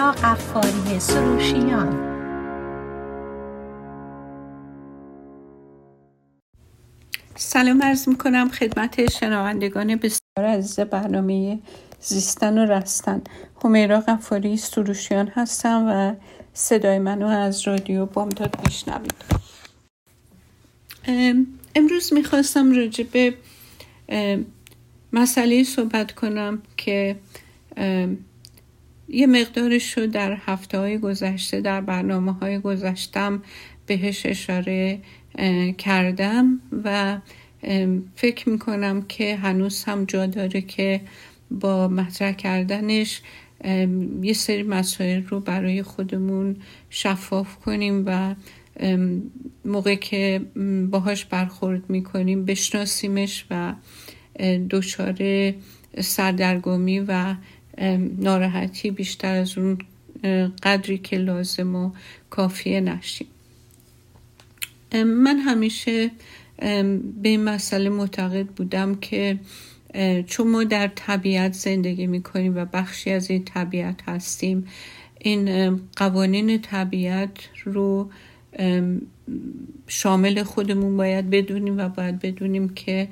قفاری سروشیان. سلام عرض می کنم خدمت شنوندگان بسیار عزیز برنامه زیستن و رستن. همیرا قفاری سروشیان هستم و صدای منو از رادیو بامداد میشنوید. امروز می‌خواستم راجع به مسئله صحبت کنم که یه مقدارش رو در هفته های گذشته در برنامه های گذشتم بهش اشاره کردم و فکر می‌کنم که هنوز هم جا داره که با مطرح کردنش یه سری مسائل رو برای خودمون شفاف کنیم و موقع که باهاش برخورد می‌کنیم بشناسیمش و دچار سردرگمی و ناراحتی بیشتر از اون قدری که لازم و کافیه نشیم. من همیشه به این مسئله معتقد بودم که چون ما در طبیعت زندگی می‌کنیم و بخشی از این طبیعت هستیم این قوانین طبیعت رو شامل خودمون باید بدونیم و باید بدونیم که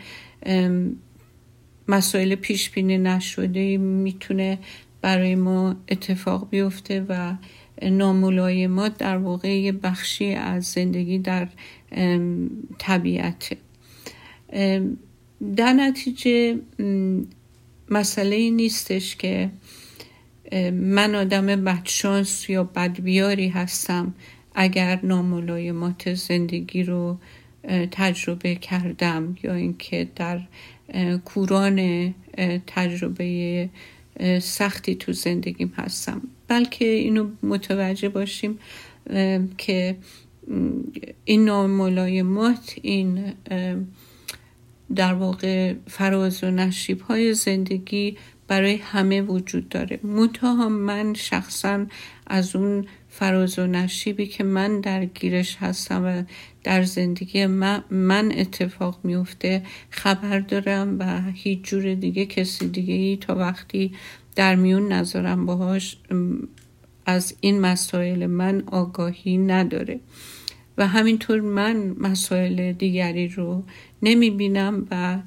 مسائل پیش بینی نشده می‌تونه برای ما اتفاق بیفته و ناملایمات در واقع بخشی از زندگی در طبیعته. در نتیجه مسئله نیستش که من آدم بدشانس یا بدبیاری هستم اگر ناملایمات زندگی رو تجربه کردم یا اینکه در کوران تجربه سختی تو زندگیم هستم. بلکه اینو متوجه باشیم که این ناملایمات این در واقع فراز و نشیب های زندگی برای همه وجود داره. منتها من شخصا از اون فراز و نشیبی که من در گیرش هستم و در زندگی من اتفاق میفته خبر دارم و هیچ جور دیگه کسی دیگه ای تا وقتی در میون نذارم باهاش از این مسائل من آگاهی نداره. و همینطور من مسائل دیگری رو نمی بینم و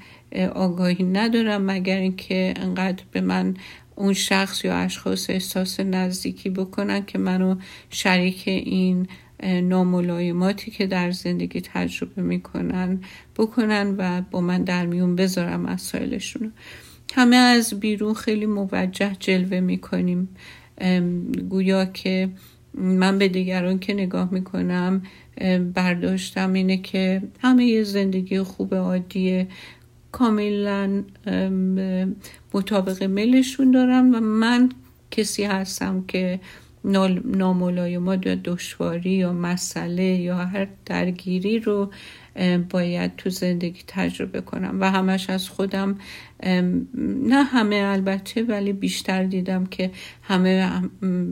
آگاهی ندارم مگر اینکه انقدر به من اون شخص یا اشخاص احساس نزدیکی بکنن که منو شریک این ناملایماتی که در زندگی تجربه می‌کنن بکنن و با من در میون بذارم مسائلشون همه از بیرون خیلی موجه جلوه می‌کنیم. گویا که من به دیگران که نگاه می‌کنم برداشتم اینه که همه یه زندگی خوب عادیه. کاملا مطابق ملشون دارم و من کسی هستم که ناملایمات یا دشواری یا مسئله یا هر درگیری رو باید تو زندگی تجربه کنم. و همش از خودم نه همه البته ولی بیشتر دیدم که همه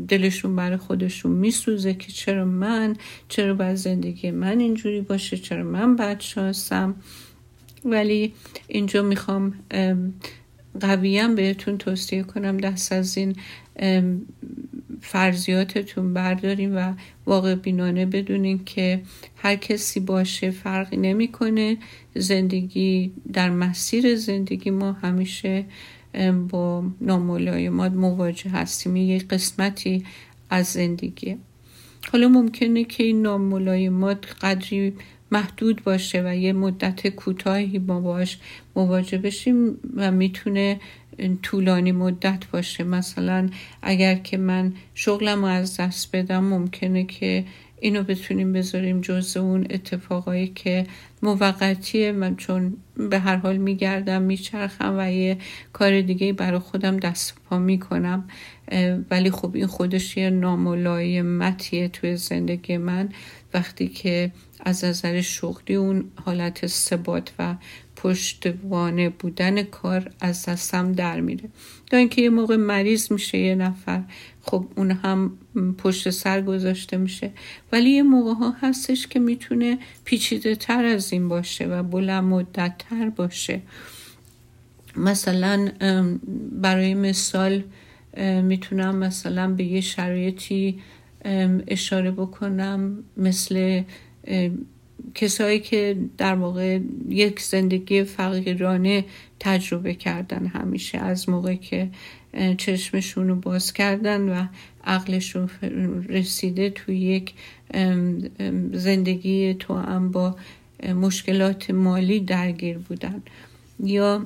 دلشون برای خودشون میسوزه که چرا من چرا باید زندگی من اینجوری باشه چرا من بدشانسم ولی اینجا می‌خوام قویم بهتون توصیه کنم دست از این فرضیاتتون برداریم و واقع بینانه بدونین که هر کسی باشه فرقی نمی‌کنه. زندگی در مسیر زندگی ما همیشه با ناملایمات مواجه هستیم. یه قسمتی از زندگی. حالا ممکنه که این ناملایمات قدری محدود باشه و یه مدت کوتاهی ما باش مواجه بشیم و می‌تونه طولانی مدت باشه. مثلا اگر که من شغلم رو از دست بدم ممکنه که اینو بتونیم بذاریم جز اون اتفاقایی که موقتیه. من چون به هر حال میگردم میچرخم و یه کار دیگه برای خودم دست پا می‌کنم. ولی خب این خودش یه ناملایمتیه توی زندگی من. وقتی که از نظر شغلی اون حالت ثبات و پشتوانه بودن کار از دستم در میره. تا اینکه یه موقع مریض میشه یه نفر خب اون هم پشت سر گذاشته میشه. ولی یه موقع ها هستش که می‌تونه پیچیده تر از این باشه و بلند مدت تر باشه. مثلا برای مثال می‌تونم مثلا به یه شرایطی اشاره بکنم مثل کسایی که در واقع یک زندگی فقیرانه تجربه کردن همیشه از موقع که چشمشون رو باز کردن و عقلشون رسیده توی یک زندگی تو هم با مشکلات مالی درگیر بودن. یا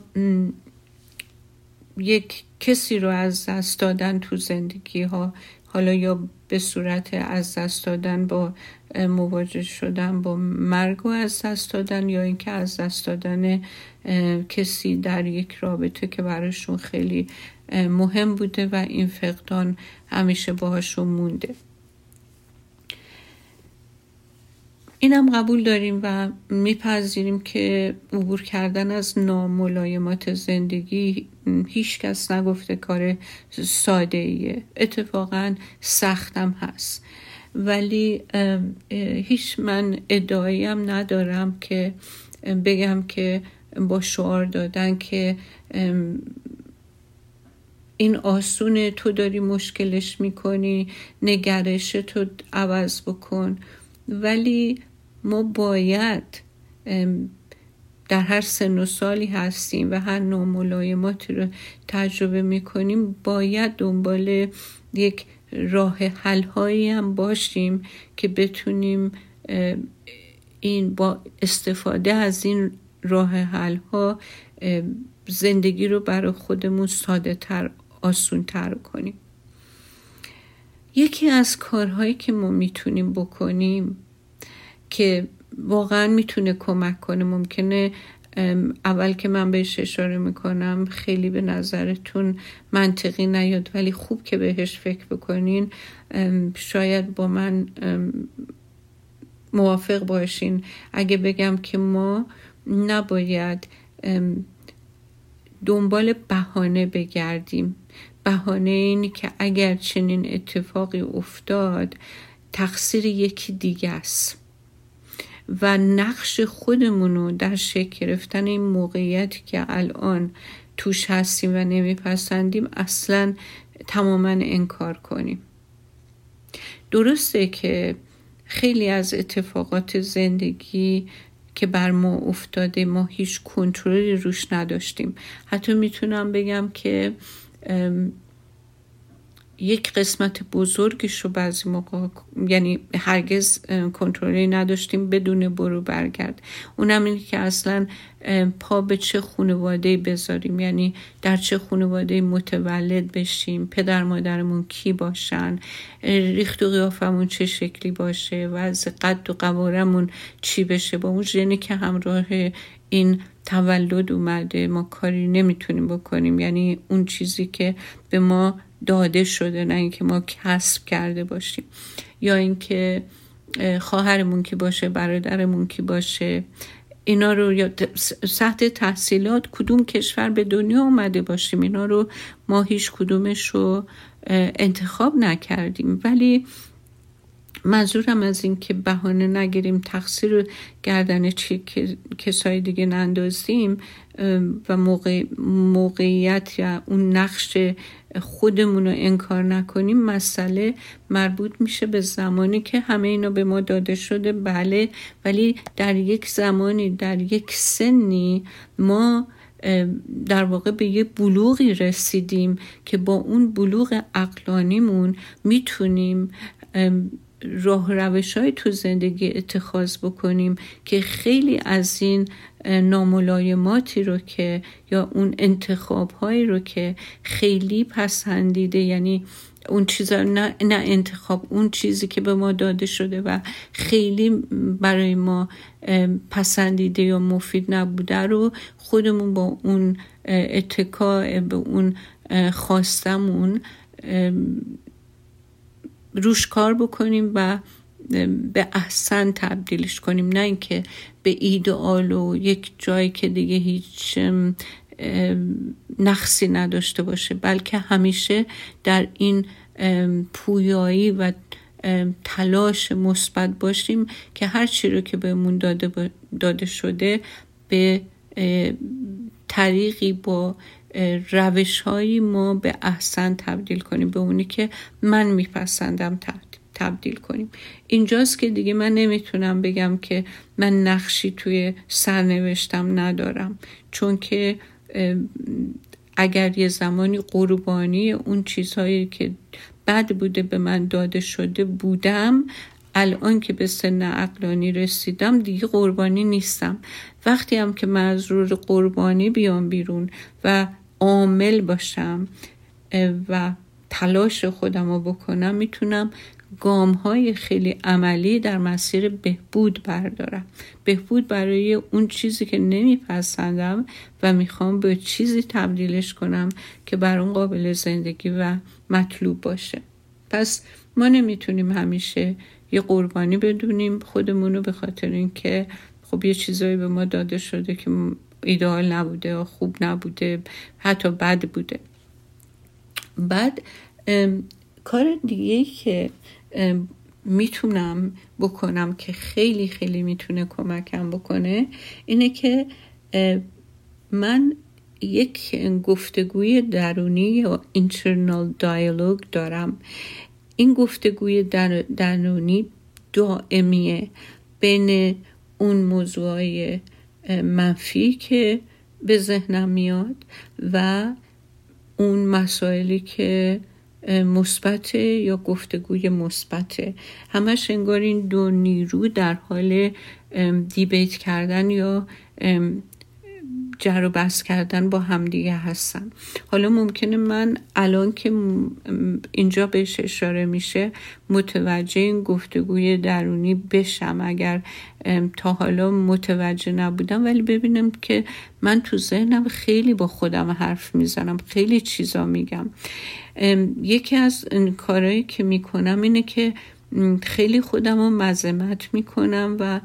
یک کسی رو از دست دادن تو زندگی ها حالا یا به صورت از دست دادن با مواجه شدن با مرگ و از دست دادن یا اینکه از دست دادن کسی در یک رابطه که براشون خیلی مهم بوده و این فقدان همیشه باهاشون مونده. اینم قبول داریم و میپذیریم که عبور کردن از ناملایمات زندگی هیچ کس نگفته کار ساده ایه اتفاقا سختم هست. ولی هیچ من ادعاییم ندارم که بگم که با شعار دادن که این آسونه تو داری مشکلش می‌کنی نگرش تو عوض بکن. ولی ما باید در هر سن و سالی هستیم و هر ناملایماتی رو تجربه می‌کنیم باید دنبال یک راه حل هایی هم باشیم که بتونیم این با استفاده از این راه حل ها زندگی رو برای خودمون ساده تر آسون تر کنیم. یکی از کارهایی که ما می‌تونیم بکنیم که واقعا می‌تونه کمک کنه. ممکنه اول که من بهش اشاره می‌کنم خیلی به نظرتون منطقی نیاد ولی خوب که بهش فکر بکنین. شاید با من موافق باشین. اگه بگم که ما نباید دنبال بهانه بگردیم. بهانه اینی که اگر چنین اتفاقی افتاد تقصیر یکی دیگه است. و نقش خودمون رو در شکل گرفتن این موقعیتی که الان توش هستیم و نمیپسندیم اصلا تماما انکار کنیم. درسته که خیلی از اتفاقات زندگی که بر ما افتاده ما هیچ کنترلی روش نداشتیم. حتی می‌تونم بگم که یک قسمت بزرگش رو بعضی موقع یعنی هرگز کنترلی نداشتیم بدون برو برگرد. اونم اینه که اصلا پا به چه خانواده بذاریم؟ یعنی در چه خانواده متولد بشیم؟ پدر مادرمون کی باشن؟ ریخت و قیافمون چه شکلی باشه؟ و از قد و قوارمون چی بشه؟ با اون ژنی که همراه این تولد اومده ما کاری نمی‌تونیم بکنیم. یعنی اون چیزی که به ما داده شده نه اینکه ما کسب کرده باشیم یا اینکه خواهرمون کی باشه برادرمون کی باشه اینا رو یا سطح تحصیلات کدوم کشور به دنیا اومده باشیم؟ اینا رو ما هیچ کدومش رو انتخاب نکردیم. ولی منظورم از این که بهانه نگیریم تقصیر رو گردن چی کسای دیگه نندازیم و موقع موقعیت یا اون نقش خودمون رو انکار نکنیم مسئله مربوط میشه به زمانی که همه اینا به ما داده شده. بله ولی در یک زمانی در یک سنی ما در واقع به یه بلوغی رسیدیم که با اون بلوغ اقلانیمون می‌تونیم راه روش های تو زندگی اتخاذ بکنیم که خیلی از این ناملایماتی رو که یا اون انتخاب هایی رو که خیلی پسندیده یعنی اون چیزا نه, نه انتخاب اون چیزی که به ما داده شده و خیلی برای ما پسندیده یا مفید نبوده رو خودمون با اون اتکاع به اون خواستمون روش کار بکنیم و به احسن تبدیلش کنیم. نه اینکه به ایدئال و یک جایی که دیگه هیچ نقصی نداشته باشه بلکه همیشه در این پویایی و تلاش مثبت باشیم که هر چی رو که بهمون داده, داده شده به طریقی با روش هایی ما به احسن تبدیل کنیم به اونی که من میپسندم تبدیل کنیم. اینجاست که دیگه من نمی‌تونم بگم که من نقشی توی سرنوشتم ندارم. چون که اگر یه زمانی قربانی اون چیزهایی که بد بوده به من داده شده بودم الان که به سن عقلانی رسیدم دیگه قربانی نیستم. وقتی هم که رو قربانی بیام بیرون و عامل باشم و تلاش خودم رو بکنم می‌تونم گام های خیلی عملی در مسیر بهبود بردارم. بهبود برای اون چیزی که نمیپسندم و می‌خوام به چیزی تبدیلش کنم که بر اون قابل زندگی و مطلوب باشه. پس ما نمی‌تونیم همیشه یه قربانی بدونیم خودمونو به خاطر اینکه خب یه چیزایی به ما داده شده که ایدئال نبوده خوب نبوده حتی بد بوده. بعد کار دیگه که می‌تونم بکنم که خیلی خیلی می‌تونه کمکم بکنه اینه که من یک گفتگوی درونی یا internal dialogue دارم. این گفتگوی درونی دائمیه بین اون موضوعای منفی که به ذهنم میاد و اون مسائلی که مثبت یا گفتگوی مثبت همش انگار این دو نیرو در حال دیبیت کردن یا جر و بس کردن با همدیگه هستن. حالا ممکنه من الان که اینجا بهش اشاره میشه متوجه این گفتگوی درونی بشم اگر تا حالا متوجه نبودم. ولی ببینم که من تو ذهنم خیلی با خودم حرف می‌زنم خیلی چیزا میگم. یکی از کارهایی که می‌کنم اینه که خیلی خودم رو مذمت می‌کنم و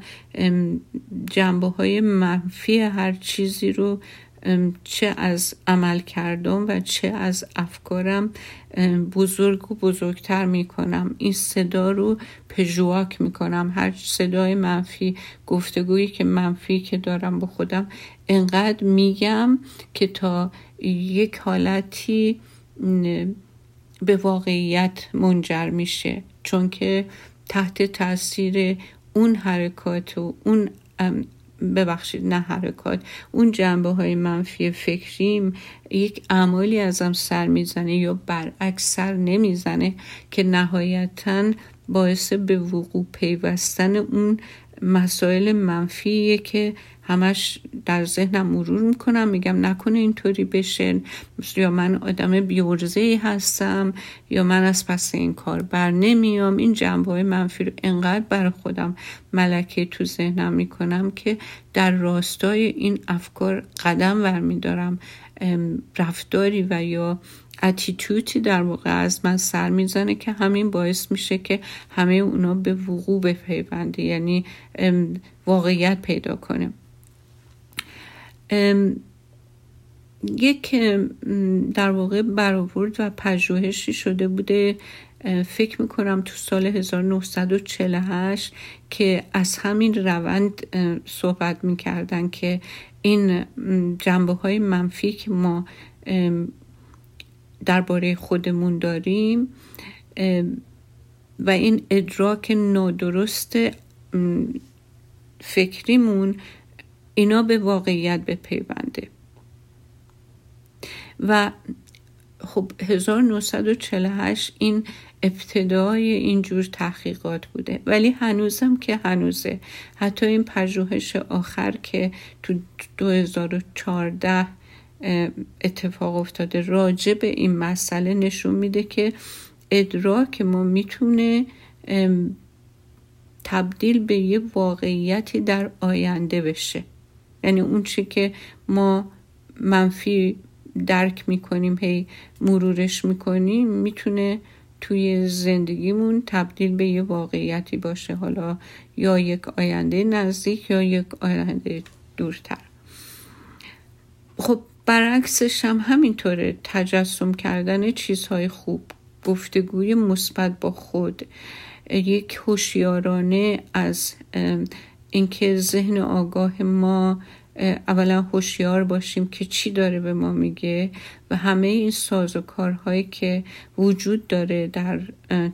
جنبه های منفی هر چیزی رو چه از عمل کردم و چه از افکارم بزرگ و بزرگتر می‌کنم. این صدا رو پژواک می‌کنم. هر صدای منفی گفتگویی که منفی که دارم با خودم انقدر میگم که تا یک حالتی به واقعیت منجر میشه. چون که تحت تاثیر اون حرکات و اون ببخشید نه حرکات اون جنبه های منفی فکریم یک اعمالی ازم سر می‌زنه یا برعکس سر نمی‌زنه که نهایتا باعث به وقوع پیوستن اون مسائل منفیه که همش در ذهنم مرور می‌کنم میگم نکنه اینطوری بشه. یا من آدم بیورزه هستم یا من از پس این کار بر نمیام. این جنبه های منفی رو انقدر بر خودم ملکه تو ذهنم می‌کنم که در راستای این افکار قدم ور میدارم رفتاری و یا اتیتوتی در واقع از من سر می‌زنه که همین باعث میشه که همه اونا به وقوع بپیونده یعنی واقعیت پیدا کنه. یک در واقع برآورد و پژوهشی شده بوده. فکر می‌کنم تو سال 1948 که از همین روند صحبت می‌کردن که این جنبه های منفی که ما درباره خودمون داریم و این ادراک نادرست فکریمون اینا به واقعیت بپیونده. و خب 1948 این ابتدای اینجور تحقیقات بوده. ولی هنوزم که هنوزه. حتی این پژوهش آخر که تو 2014 اتفاق افتاده راجع به این مسئله نشون میده که ادراک ما می‌تونه تبدیل به یه واقعیتی در آینده بشه. یعنی اون چی که ما منفی درک می‌کنیم هی مرورش می‌کنیم می‌تونه توی زندگیمون تبدیل به یه واقعیتی باشه. حالا یا یک آینده نزدیک یا یک آینده دورتر. خب برعکسش هم همینطوره. تجسم کردن چیزهای خوب گفتگوی مثبت با خود یک هوشیارانه از اینکه ذهن آگاه ما اولا هوشیار باشیم که چی داره به ما میگه و همه این ساز و کارهایی که وجود داره در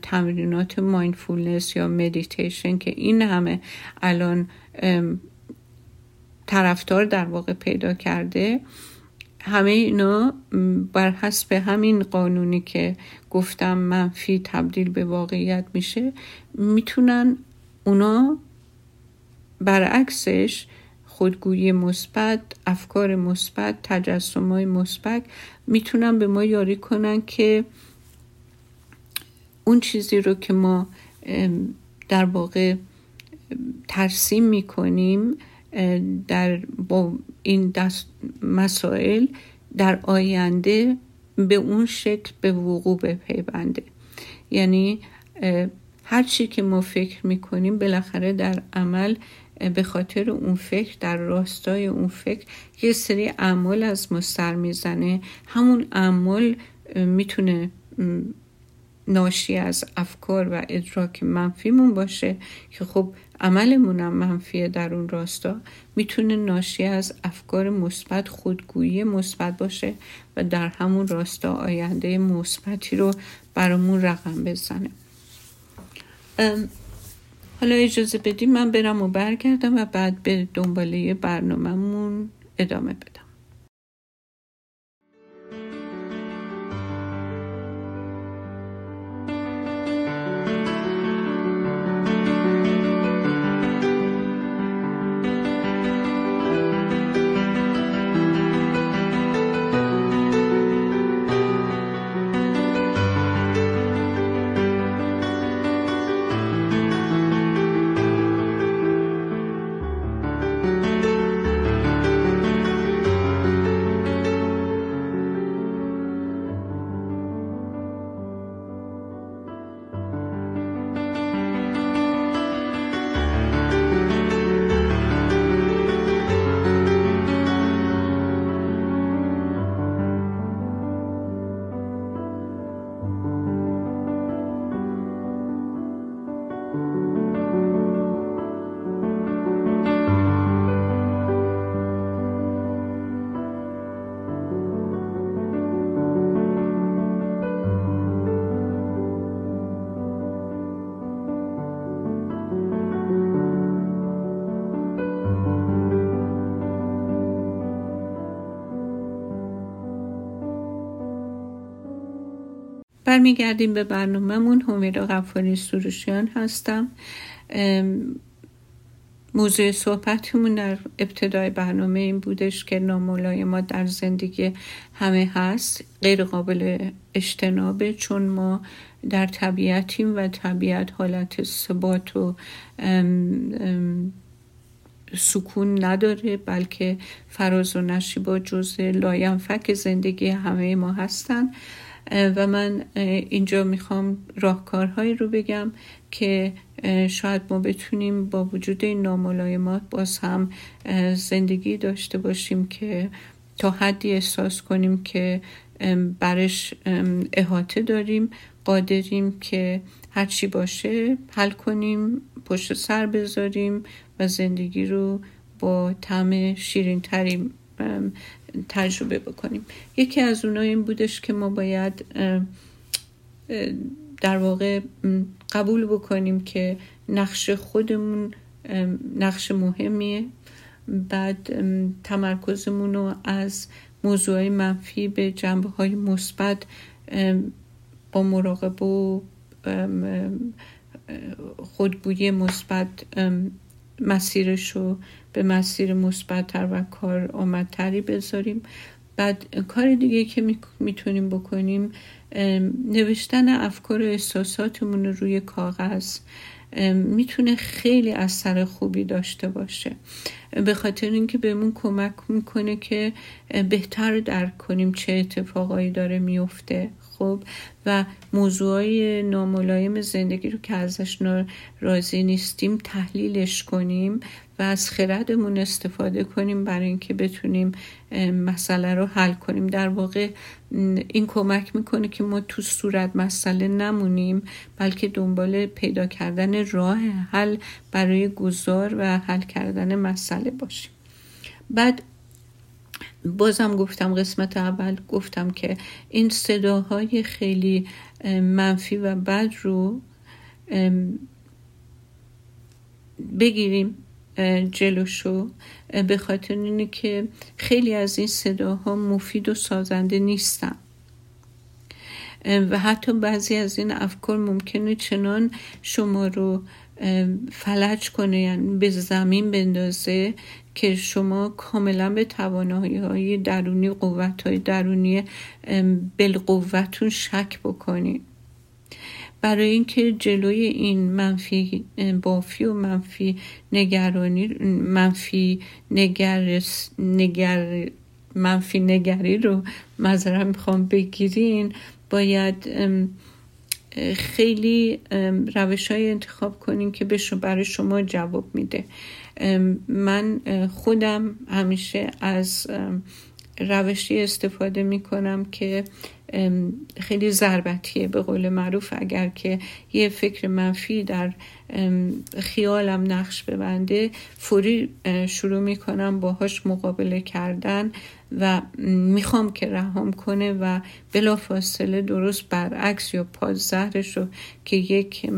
تمرینات mindfulness یا مدیتیشن که این همه الان طرفدار در واقع پیدا کرده همه اینا بر حسب همین قانونی که گفتم منفی تبدیل به واقعیت میشه می‌تونن اونا برعکسش خودگویی مثبت افکار مثبت تجسمای مثبت می‌تونن به ما یاری کنن که اون چیزی رو که ما در واقع ترسیم می‌کنیم در با این دست مسائل در آینده به اون شکل به وقوع بپیونده. یعنی هر چی که ما فکر می‌کنیم بالاخره در عمل به خاطر اون فکر در راستای اون فکر یه سری اعمال از ما سر می‌زنه. همون اعمال می‌تونه ناشی از افکار و ادراک منفیمون باشه که خب عملمون هم منفیه در اون راستا. می‌تونه ناشی از افکار مثبت خودگویی مثبت باشه و در همون راستا آینده مثبتی رو برامون رقم بزنه. حالا اجازه بدیم من برم و برگردم و بعد به دنباله برنامهمون ادامه بدم. برمیگردیم به برنامهمون. همیرا غفاری سروشیان هستم. موضوع صحبتمون در ابتدای برنامه این بودش که نامولای ما در زندگی همه هست غیر قابل اجتنابه چون ما در طبیعتیم و طبیعت حالت ثبات و سکون نداره بلکه فراز و نشیبا جز لاینفک زندگی همه ما هستن. و من اینجا می‌خوام راهکارهایی رو بگم که شاید ما بتونیم با وجود این ناملایمات باز هم زندگی داشته باشیم که تا حدی احساس کنیم که برش احاطه داریم قادریم که هرچی باشه حل کنیم پشت سر بذاریم و زندگی رو با طعم شیرین تریم تجربه بکنیم. یکی از اونها این بودش که ما باید در واقع قبول بکنیم که نقش خودمون نقش مهمیه. بعد تمرکزمون رو از موضوع منفی به جنبه های مثبت با مراقبه و خودگویی مثبت مسیرش رو به مسیر مثبتتر و کار آمدتری بذاریم. بعد کار دیگه که می‌تونیم بکنیم نوشتن افکار و احساساتمون رو روی کاغذ می‌تونه خیلی اثر خوبی داشته باشه. به خاطر اینکه بهمون کمک می‌کنه که بهتر درک کنیم چه اتفاقایی داره میفته خب و موضوعای ناملایم زندگی رو که ازش راضی نیستیم تحلیلش کنیم و از خردمون استفاده کنیم برای اینکه بتونیم مسئله رو حل کنیم. در واقع این کمک می‌کنه که ما تو صورت مسئله نمونیم بلکه دنبال پیدا کردن راه حل برای گذار و حل کردن مسئله باشیم. بعد بازم گفتم قسمت اول گفتم که این صداهای خیلی منفی و بد رو بگیریم جلوشو به خاطر اینه که خیلی از این صداها مفید و سازنده نیستن. و حتی بعضی از این افکار ممکنه چنان شما رو فلج کنه یعنی به زمین بندازه که شما کاملا به توانایی های درونی قوت های درونی بالقوتون شک بکنید برای اینکه جلوی این منفی بافی و منفی نگرانی منفی نگر, نگر منفی نگری رو مذارم می‌خوام بگیرین باید خیلی روش های انتخاب کنین که برای شما جواب میده. من خودم همیشه از روشی استفاده می کنم که خیلی ضربتیه به قول معروف اگر که یه فکر منفی در خیالم نقش ببنده. فوری شروع می‌کنم باهاش مقابله کردن و می‌خوام که رهام کنه و بلا فاصله درست برعکس یا پاز زهرش رو که یک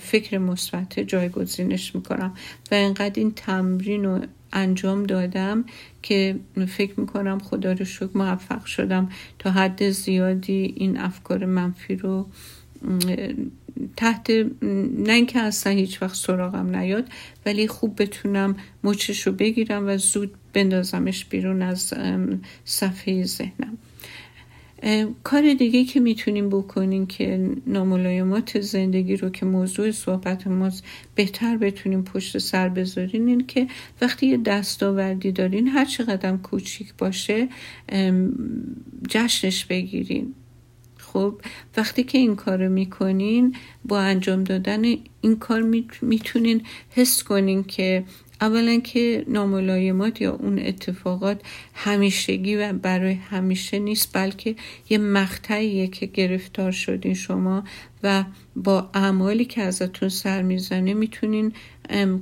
فکر مثبت جایگزینش می‌کنم. و انقدر این تمرین رو انجام دادم که فکر می‌کنم خدا رو شکر موفق شدم تا حد زیادی این افکار منفی رو تحت نه اینکه اصلا هیچ وقت سراغم نیاد ولی خوب بتونم مچش رو بگیرم و زود بندازمش بیرون از صفحه ذهنم. کار دیگه که می‌تونیم بکنیم که ناملایمات زندگی رو که موضوع صحبت ماست بهتر بتونیم پشت سر بذارین این که وقتی یه دستاوردی دارین هر چقدر کوچیک باشه جشنش بگیرین. خب وقتی که این کار می‌کنین با انجام دادن این کار می‌تونین حس کنین که اولا که ناملایمات یا اون اتفاقات همیشگی و برای همیشه نیست بلکه یه مقطعیه که گرفتار شدین شما و با اعمالی که ازتون سر می‌زنه می‌تونین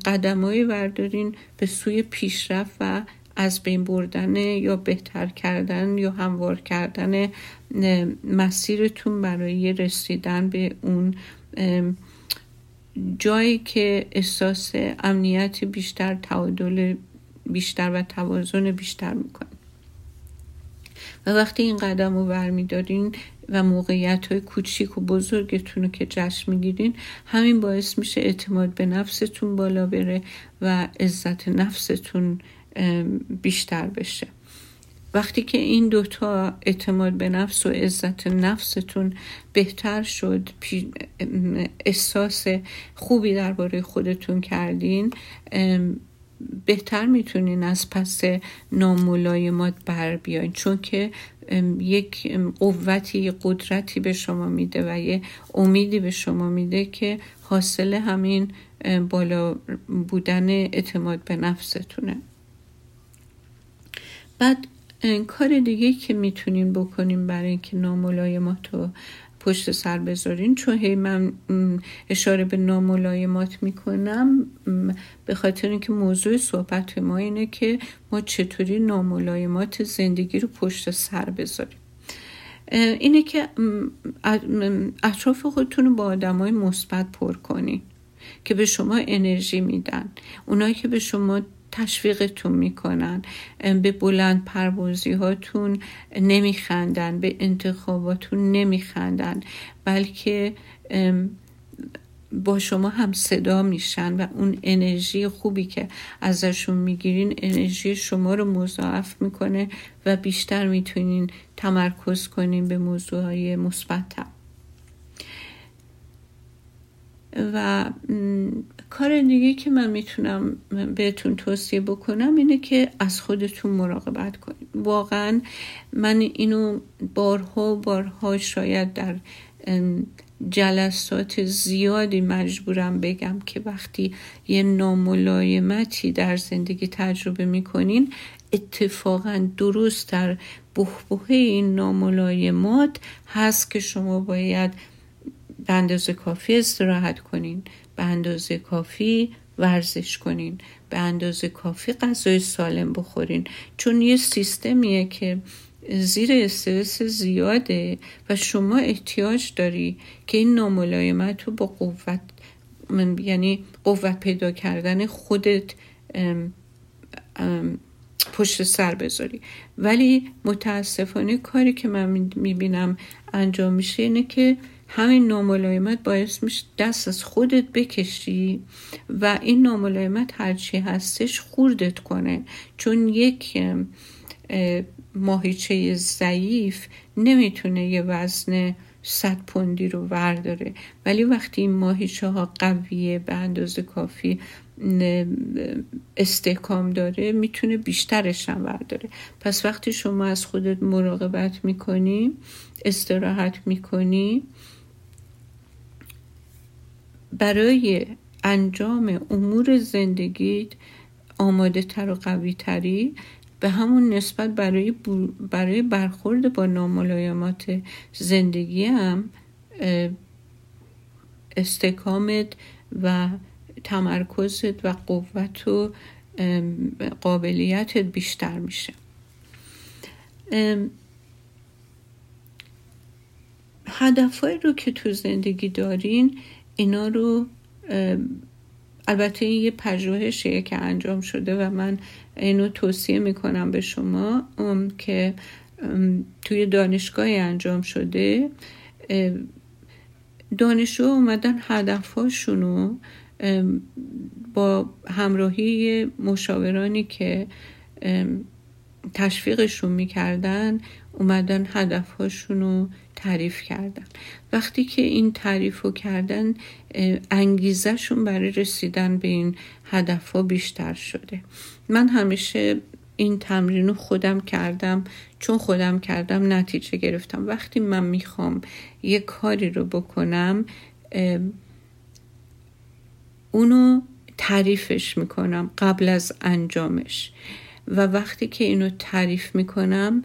قدمایی بردارین به سوی پیشرفت و از بین بردن یا بهتر کردن یا هموار کردن مسیرتون برای رسیدن به اون جایی که احساس امنیت بیشتر تعادل بیشتر و توازن بیشتر می‌کنه. و وقتی این قدم رو برمیدارین و موقعیت های کوچیک و بزرگتون رو که جشن می‌گیرین همین باعث میشه اعتماد به نفستون بالا بره و عزت نفستون بیشتر بشه. وقتی که این دوتا اعتماد به نفس و عزت نفستون بهتر شد احساس خوبی درباره خودتون کردین بهتر می‌تونین از پس ناملایمات بر بیاین. چون که یک قوتی قدرتی به شما میده و یه امیدی به شما میده که حاصل همین بالا بودن اعتماد به نفستونه. بعد کار دیگه که می‌تونین بکنیم برای اینکه ناملایمات رو پشت سر بذارین چون هی من اشاره به ناملایمات می‌کنم به خاطر اینکه موضوع صحبت ما اینه که ما چطوری ناملایمات زندگی رو پشت سر بذاریم. اینه که اطراف خودتون رو با آدم های مثبت پر کنین که به شما انرژی میدن. اونایی که به شما تشویقتون می‌کنن به بلند پروازی هاتون نمیخندن به انتخاباتون نمیخندن بلکه با شما هم صدا میشن و اون انرژی خوبی که ازشون می‌گیرین انرژی شما رو مضاعف می‌کنه و بیشتر می‌تونین تمرکز کنین به موضوع های مثبت و کار دیگه که من می‌تونم بهتون توصیه بکنم اینه که از خودتون مراقبت کنید. واقعا من اینو بارها و بارها شاید در جلسات زیادی مجبورم بگم که وقتی یه ناملایمتی در زندگی تجربه می‌کنین اتفاقا درست در بحبوه این ناملایمات هست که شما باید به اندازه کافی استراحت کنین. به اندازه کافی ورزش کنین. به اندازه کافی غذای سالم بخورین. چون یه سیستمیه که زیر استرس زیاده و شما احتیاج داری که این ناملایمت رو با قوت یعنی قوت پیدا کردن خودت ام ام پشت سر بذاری. ولی متاسفانه کاری که من می‌بینم انجام میشه اینه که همین ناملایمت باعث میشه دست از خودت بکشی و این ناملایمت هرچی هستش خوردت کنه. چون یک ماهیچه ضعیف نمی‌تونه یه وزن صد پوندی رو ورداره. ولی وقتی این ماهیچه ها قویه به اندازه کافی استحکام داره می‌تونه بیشترش هم ورداره. پس وقتی شما از خودت مراقبت می‌کنی استراحت می‌کنی برای انجام امور زندگیت آماده تر و قوی تری به همون نسبت برای, برای برخورد با ناملایمات زندگی هم استکامت و تمرکزت و قوت و قابلیتت بیشتر میشه. هدفهایی رو که تو زندگی دارین اینا رو البته یه پژوهشیه که انجام شده و من اینو توصیه می‌کنم به شما که توی دانشگاهی انجام شده دانشجو اومدن هدفهاشونو با همراهی مشاورانی که تشویقشون می‌کردن اومدن هدفهاشونو تعریف کردن. وقتی که این تعریف رو کردن انگیزهشون برای رسیدن به این هدف ها بیشتر شده. من همیشه این تمرین رو خودم کردم چون خودم کردم نتیجه گرفتم. وقتی من می‌خوام یه کاری رو بکنم اونو تعریفش می‌کنم قبل از انجامش. و وقتی که اینو تعریف می‌کنم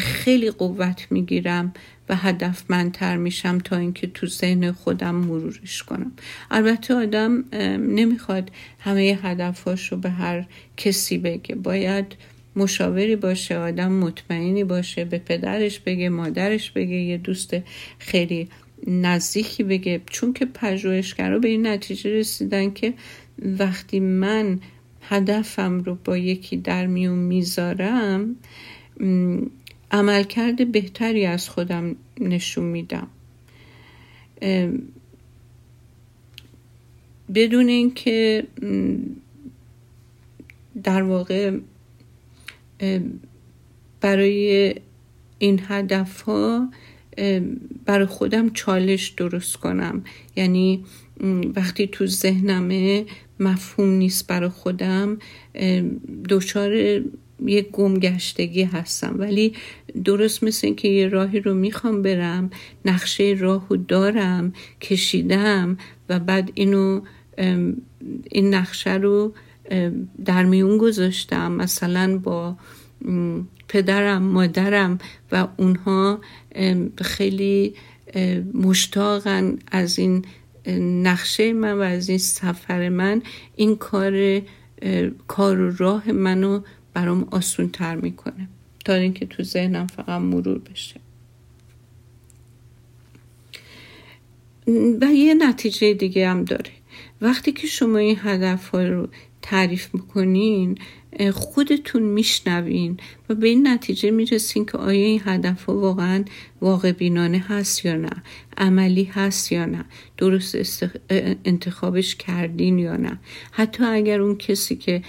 خیلی قوت می‌گیرم و هدفمندتر میشم تا اینکه تو ذهن خودم مرورش کنم. البته آدم نمی‌خواد همه هدفاش رو به هر کسی بگه. باید مشاوری باشه آدم مطمئنی باشه به پدرش بگه مادرش بگه یه دوست خیلی نزدیکی بگه. چون که پژوهشگرا به این نتیجه رسیدن که وقتی من هدفم رو با یکی در میون می‌ذارم عملکرد بهتری از خودم نشون میدم. بدون اینکه در واقع برای این هدف ها برای خودم چالش درست کنم. یعنی وقتی تو ذهنمه مفهوم نیست برای خودم. دچار یه گمگشتگی هستم. ولی درست مثل اینکه یه راهی رو می‌خوام برم نقشه راهو دارم کشیدم و بعد اینو این نقشه رو در میون گذاشتم. مثلا با پدرم مادرم و اونها خیلی مشتاقن از این نقشه من و از این سفر من این کار کار و راه منو برام آسون تر می‌کنه. تا اینکه تو ذهنم فقط مرور بشه. و یه نتیجه دیگه هم داره. وقتی که شما این هدف ها رو تعریف می‌کنین خودتون میشنوین و به این نتیجه می‌رسین که آیا این هدف ها واقعا واقع بینانه هست یا نه عملی هست یا نه درست انتخابش کردین یا نه. حتی اگر اون کسی که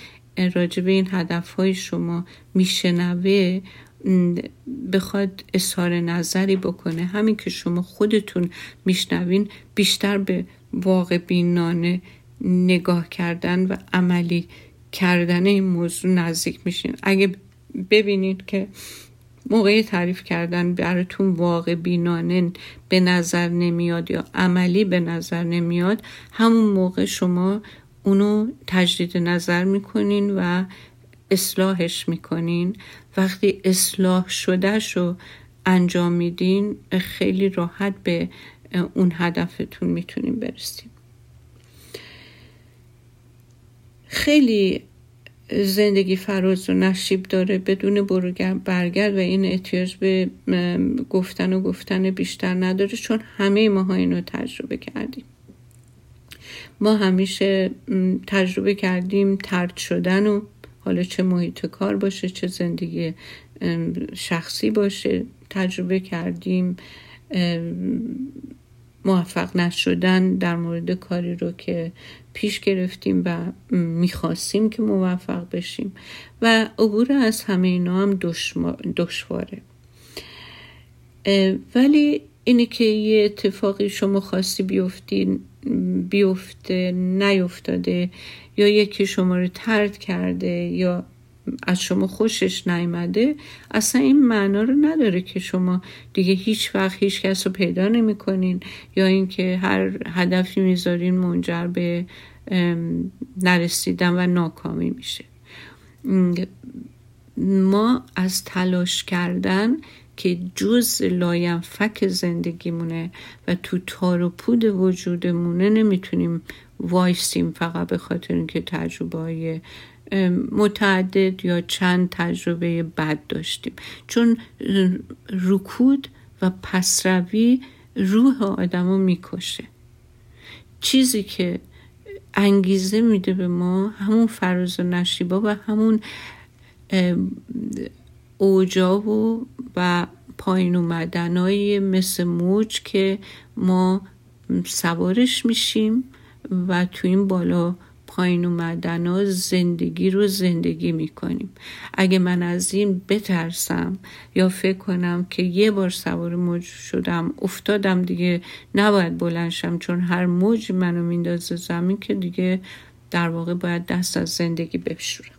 راجع به این هدف های شما میشنوه بخواد اظهار نظری بکنه همین که شما خودتون میشنوین بیشتر به واقع بینانه نگاه کردن و عملی کردن این موضوع نزدیک میشین. اگه ببینید که موقع تعریف کردن براتون واقع بینانه به نظر نمیاد یا عملی به نظر نمیاد همون موقع شما اونو تجدید نظر می‌کنین و اصلاحش می‌کنین. وقتی اصلاح شدهش رو انجام میدین خیلی راحت به اون هدفتون می‌تونین برسیم خیلی زندگی فراز و نشیب داره بدون برگرد و این احتیاج به گفتن و گفتن بیشتر نداره چون همه ماها اینو تجربه کردیم. ما همیشه تجربه کردیم ترد شدن و حالا چه محیط کار باشه چه زندگی شخصی باشه. تجربه کردیم موفق نشدن در مورد کاری رو که پیش گرفتیم و می‌خواستیم که موفق بشیم. و عبور از همه اینا هم دشواره. ولی اینه که یه اتفاقی شما خواستی بیفتین بیفته نیفتاده یا یکی شما رو ترد کرده یا از شما خوشش نیامده اصلا این معنا رو نداره که شما دیگه هیچ وقت هیچ کس رو پیدا نمی‌کنین یا اینکه هر هدفی می‌ذارین منجر به نرسیدن و ناکامی میشه. ما از تلاش کردن که جز فک زندگیمونه و تو تار و پود وجودمونه نمی‌تونیم وایسیم فقط به خاطر اینکه تجربه های متعدد یا چند تجربه بد داشتیم. چون رکود و پسروی روح آدم رو می‌کشه. چیزی که انگیزه میده به ما همون فراز و نشیبا و همون اوجا و, و پایین اومدنهای مثل موج که ما سوارش میشیم و تو این بالا پایین اومدن ها زندگی رو زندگی می‌کنیم. اگه من از این بترسم یا فکر کنم که یه بار سوار موج شدم افتادم دیگه نباید بلنشم چون هر موج منو میندازه زمین که دیگه در واقع باید دست از زندگی بشورم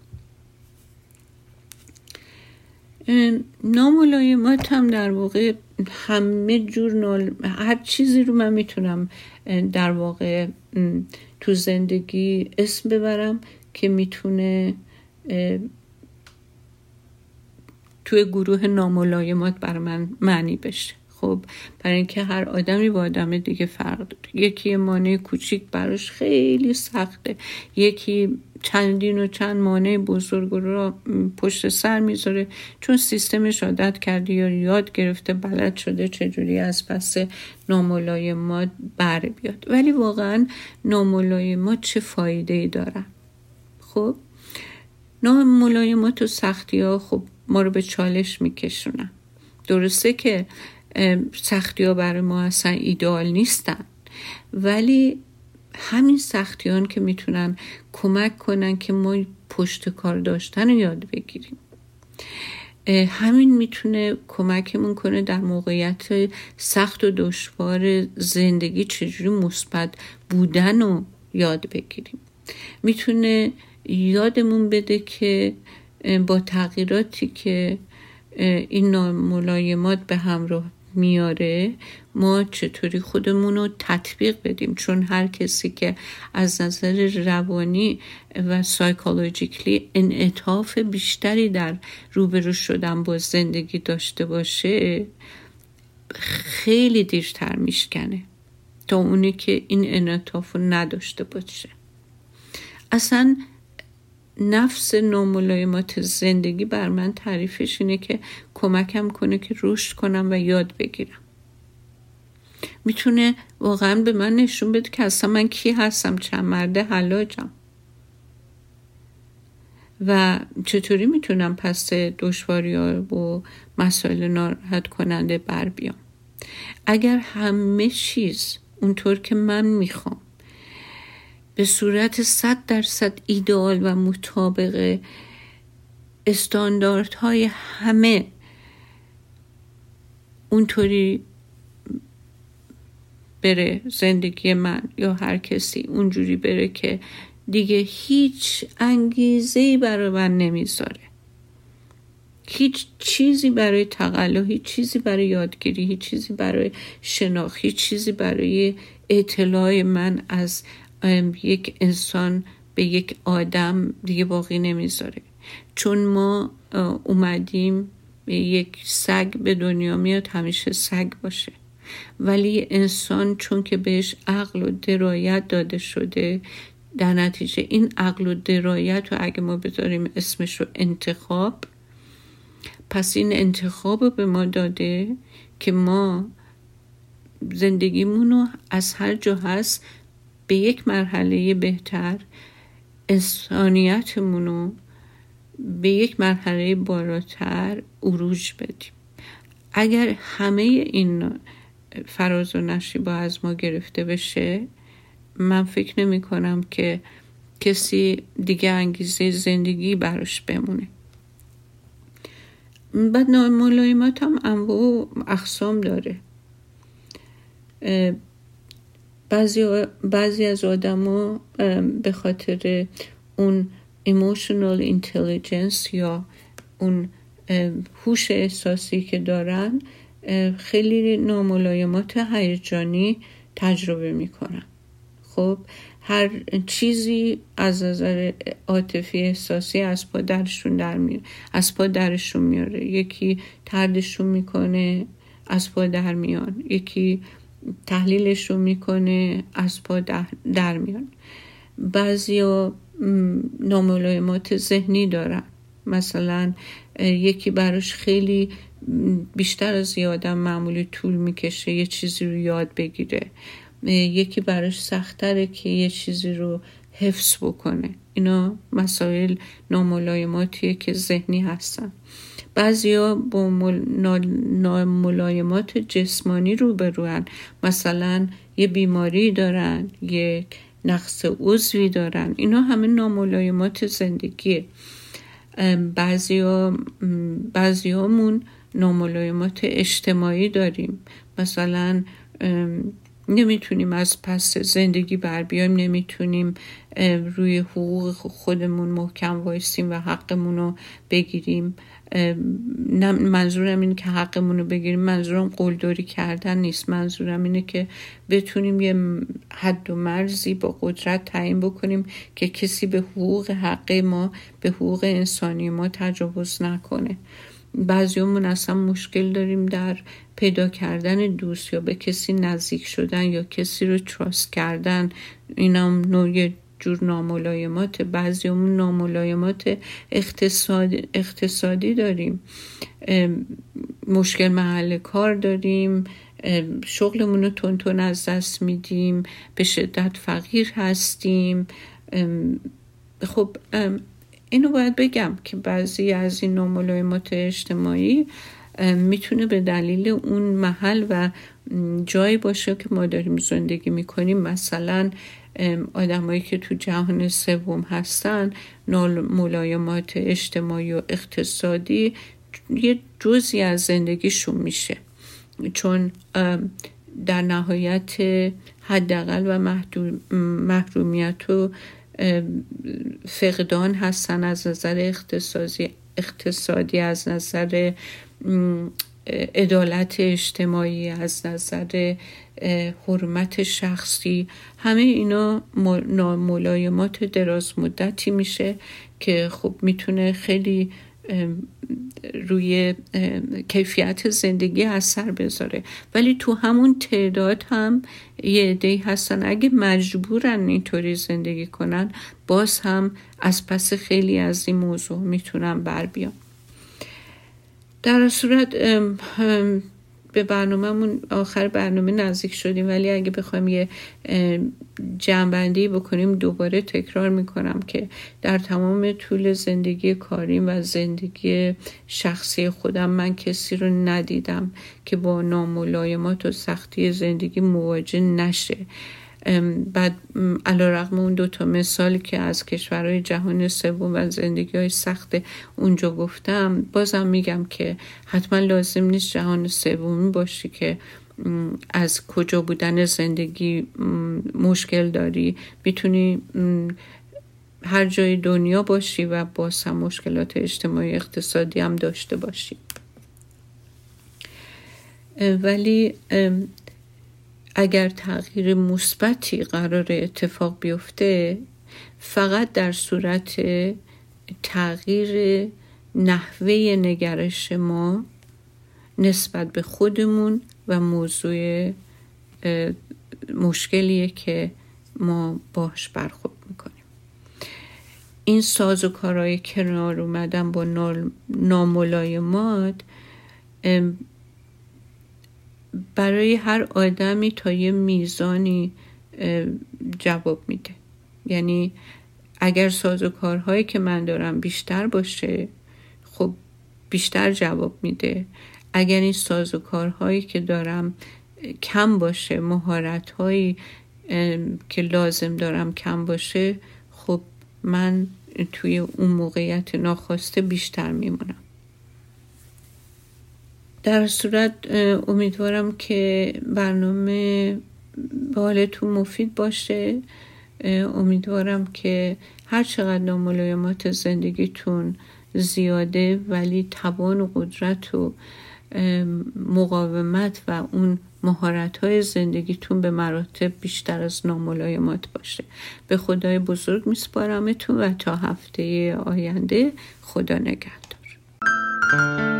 ناملایمات هم در واقع همه جور نال... هر چیزی رو من می‌تونم در واقع تو زندگی اسم ببرم که می‌تونه توی گروه ناملایمات بر من معنی بشه. خب برای اینکه هر آدمی با آدم دیگه فرق داره. یکی مانع کوچیک براش خیلی سخته. یکی چندین و چند مانع بزرگ رو پشت سر می‌ذاره. چون سیستمش عادت کرده یا یاد گرفته بلد شده چجوری از پس ناملایمات بر بیاد. ولی واقعا ناملایمات چه فایده ای دارن خب ناملایمات و سختی ها خب ما رو به چالش میکشونن. درسته که سختی ها برای ما اصلا ایدئال نیستن. ولی همین سختیان که می‌تونن کمک کنن که ما پشت کار داشتن رو یاد بگیریم. همین می‌تونه کمکمون کنه در موقعیت سخت و دشوار زندگی چجوری مثبت بودن رو یاد بگیریم. می‌تونه یادمون بده که با تغییراتی که این ملایمات به همراه میاره ما چطوری خودمون رو تطبیق بدیم؟ چون هر کسی که از نظر روانی و سایکولوژیکلی انعطاف بیشتری در روبرو شدن با زندگی داشته باشه خیلی دیرتر میشکنه تا اونی که این انعطاف رو نداشته باشه. اصلا نفس ناملایمات زندگی بر من تعریفش اینه که کمکم کنه که رشد کنم و یاد بگیرم. می‌تونه واقعا به من نشون بده که اصلا من کی هستم چند مرده حلاجم. و چطوری می‌تونم پس دشواری و مسائل ناراحت کننده بر بیام؟ اگر همه چیز اونطور که من می‌خوام به صورت صد درصد ایدئال و مطابق استانداردهای همه اونطوری بره زندگی من یا هر کسی اونجوری بره که دیگه هیچ انگیزه برای من نمی‌ذاره. هیچ چیزی برای تقلا هیچ چیزی برای یادگیری هیچ چیزی برای شناخت هیچ چیزی برای اطلاع من از یک انسان به یک آدم دیگه باقی نمی‌ذاره. چون ما اومدیم یک سگ به دنیا میاد همیشه سگ باشه. ولی انسان چون که بهش عقل و درایت داده شده در نتیجه این عقل و درایت رو اگه ما بذاریم اسمش رو انتخاب پس این انتخاب رو به ما داده که ما زندگیمون رو از هر جا هست به یک مرحله بهتر انسانیتمون رو به یک مرحله بالاتر اروج بدیم. اگر همه این فراز و نشیبا از ما گرفته بشه من فکر نمی کنم که کسی دیگه انگیزه زندگی براش بمونه. بعد ملایمات هم انواع اقسام داره. بعضی, بعضی از آدما به خاطر اون emotional intelligence یا اون هوش احساسی که دارن خیلی ناملایمات هیجانی تجربه می‌کنن. خب هر چیزی از نظر عاطفی احساسی از پا درشون در میاره از پا درشون میاره یکی تردشون می‌کنه از پا در میان. یکی تحلیلشون می‌کنه از پا در, میان. بعضی ناملایمات ذهنی دارن. مثلا یکی براش خیلی بیشتر از یادم معمولی طول می‌کشه یه چیزی رو یاد بگیره. یکی براش سختره که یه چیزی رو حفظ بکنه. اینا مسائل ناملایماتیه که ذهنی هستن. بعضیا با ناملایمات جسمانی رو برون مثلا یه بیماری دارن یک نقص عضوی دارن. اینا همه ناملایمات زندگیه. بعضیا بعضیامون ناملایمات اجتماعی داریم. مثلا نمی‌تونیم از پس زندگی بر بیایم نمی‌تونیم روی حقوق خودمون محکم وایستیم و حقمون رو بگیریم. منظورم اینه که حقمون رو بگیریم. منظورم قلدری کردن نیست. منظورم اینه که بتونیم یه حد و مرزی با قدرت تعیین بکنیم که کسی به حقوق حق ما به حقوق انسانی ما تجاوز نکنه. بعضیمون اصلا مشکل داریم در پیدا کردن دوست یا به کسی نزدیک شدن یا کسی رو تراست کردن. اینم نوع جور ناملایمات بعضیمون ناملایمات اقتصادی, اقتصادی داریم. مشکل محل کار داریم. شغلمون رو تون تون از دست میدیم. به شدت فقیر هستیم. خب اینو باید بگم که بعضی از این ناملایمات اجتماعی می‌تونه به دلیل اون محل و جایی باشه که ما داریم زندگی می‌کنیم. مثلا آدمایی که تو جهان سوم هستن ملایمات اجتماعی و اقتصادی یه جزی از زندگیشون میشه. چون در نهایت حداقل و محرومیت و فقدان هستن از نظر اقتصادی اقتصادی از نظر عدالت اجتماعی از نظر حرمت شخصی همه اینا ملایمات دراز مدتی میشه که خب می‌تونه خیلی روی کیفیت زندگی اثر بذاره. ولی تو همون تعداد هم یه عده هستن. اگه مجبورن اینطوری زندگی کنن باز هم از پس خیلی از این موضوع می‌تونن بر بیان. در صورت به برنامهمون آخر برنامه نزدیک شدیم ولی اگه بخوایم یه جنبندی بکنیم دوباره تکرار می‌کنم که در تمام طول زندگی کاریم و زندگی شخصی خودم من کسی رو ندیدم که با ناملایمات و سختی زندگی مواجه نشه. بعد علا رقم اون دوتا مثالی که از کشورهای جهان سوم و زندگی های سخت اونجا گفتم بازم میگم که حتما لازم نیست جهان سومی باشی که از کجا بودن زندگی مشکل داری. می‌تونی هر جای دنیا باشی و باز هم مشکلات اجتماعی اقتصادی هم داشته باشی. ولی اگر تغییر مثبتی قرار اتفاق بیفته فقط در صورت تغییر نحوه نگرش ما نسبت به خودمون و موضوع مشکلیه که ما باش برخورد می‌کنیم. این ساز و کارهای کنار اومدن با ناملایمات برای هر آدمی تا یه میزانی جواب میده. یعنی اگر ساز و کارهایی که من دارم بیشتر باشه خب بیشتر جواب میده. اگر این ساز و کارهایی که دارم کم باشه مهارت هایی که لازم دارم کم باشه خب من توی اون موقعیت ناخواسته بیشتر میمونم. در صورت امیدوارم که برنامه بالتون مفید باشه. امیدوارم که هر چقدر ناملایمات زندگیتون زیاده ولی توان و قدرت و مقاومت و اون مهارت های زندگیتون به مراتب بیشتر از ناملایمات باشه. به خدای بزرگ میسپارمتون و تا هفته آینده خدا نگهدار.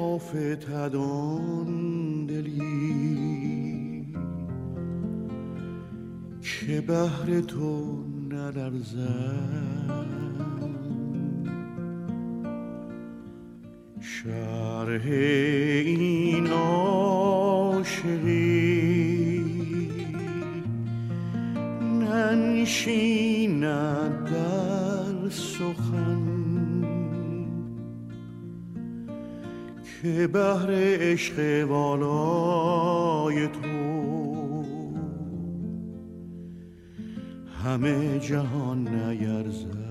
زیر پافتدان دلی که بهر تو نلرزد شرح این عاشقی ننشیند در سخن. که بهر عشق والای تو. همه جهان نیرزد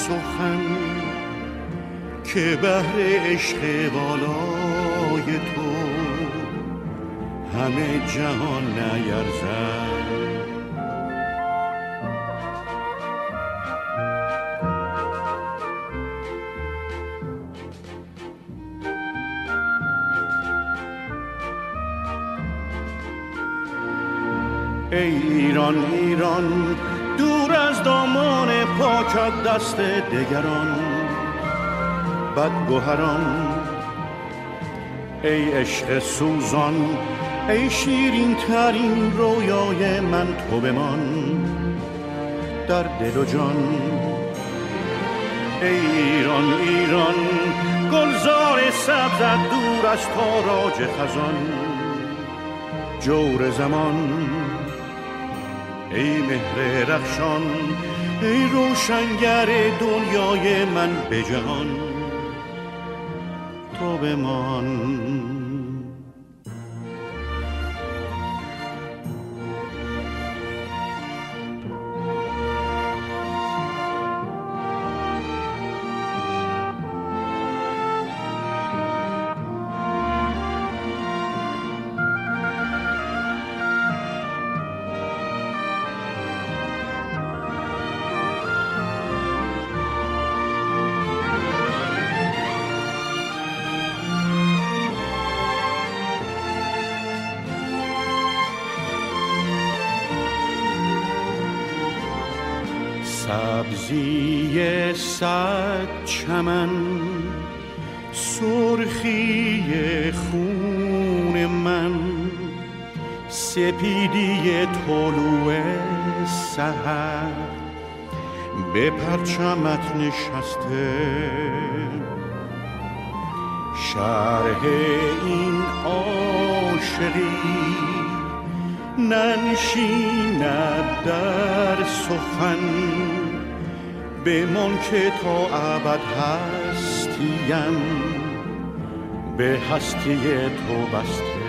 سخن که بهر عشق والای تو همه جهان نیرزد. ای ایران ایران دور از دامان پاکت دست دگران بدگوهران ای عشق سوزان ای شیرین ترین رویای من تو بمان. در دل و جان ای ایران ایران گلزار سبزت دور از تاراج خزان. جور زمان ای مهر رخشان ای روشنگر دنیای من به جهان تو بمان. سبزی صد چمن سرخی خون من سپیدی طلوع سهر به پرچمت نشسته شرح این عاشقی ننشیند در سخن. بمان که تا ابد هستیم به هستی تو بسته.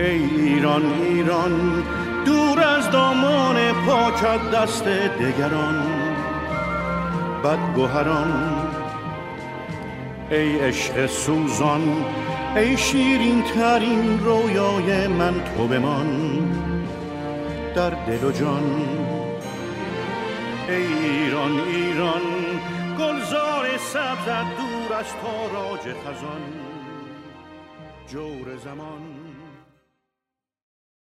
ای ایران ایران دور از دامان پاکت دست دگران. بدگوهران ای عشق سوزان ای شیرین ترین رویای من تو بمان. در دل و جان ای ایران ایران گلزار سبزت دور از تاراج خزان. جور زمان.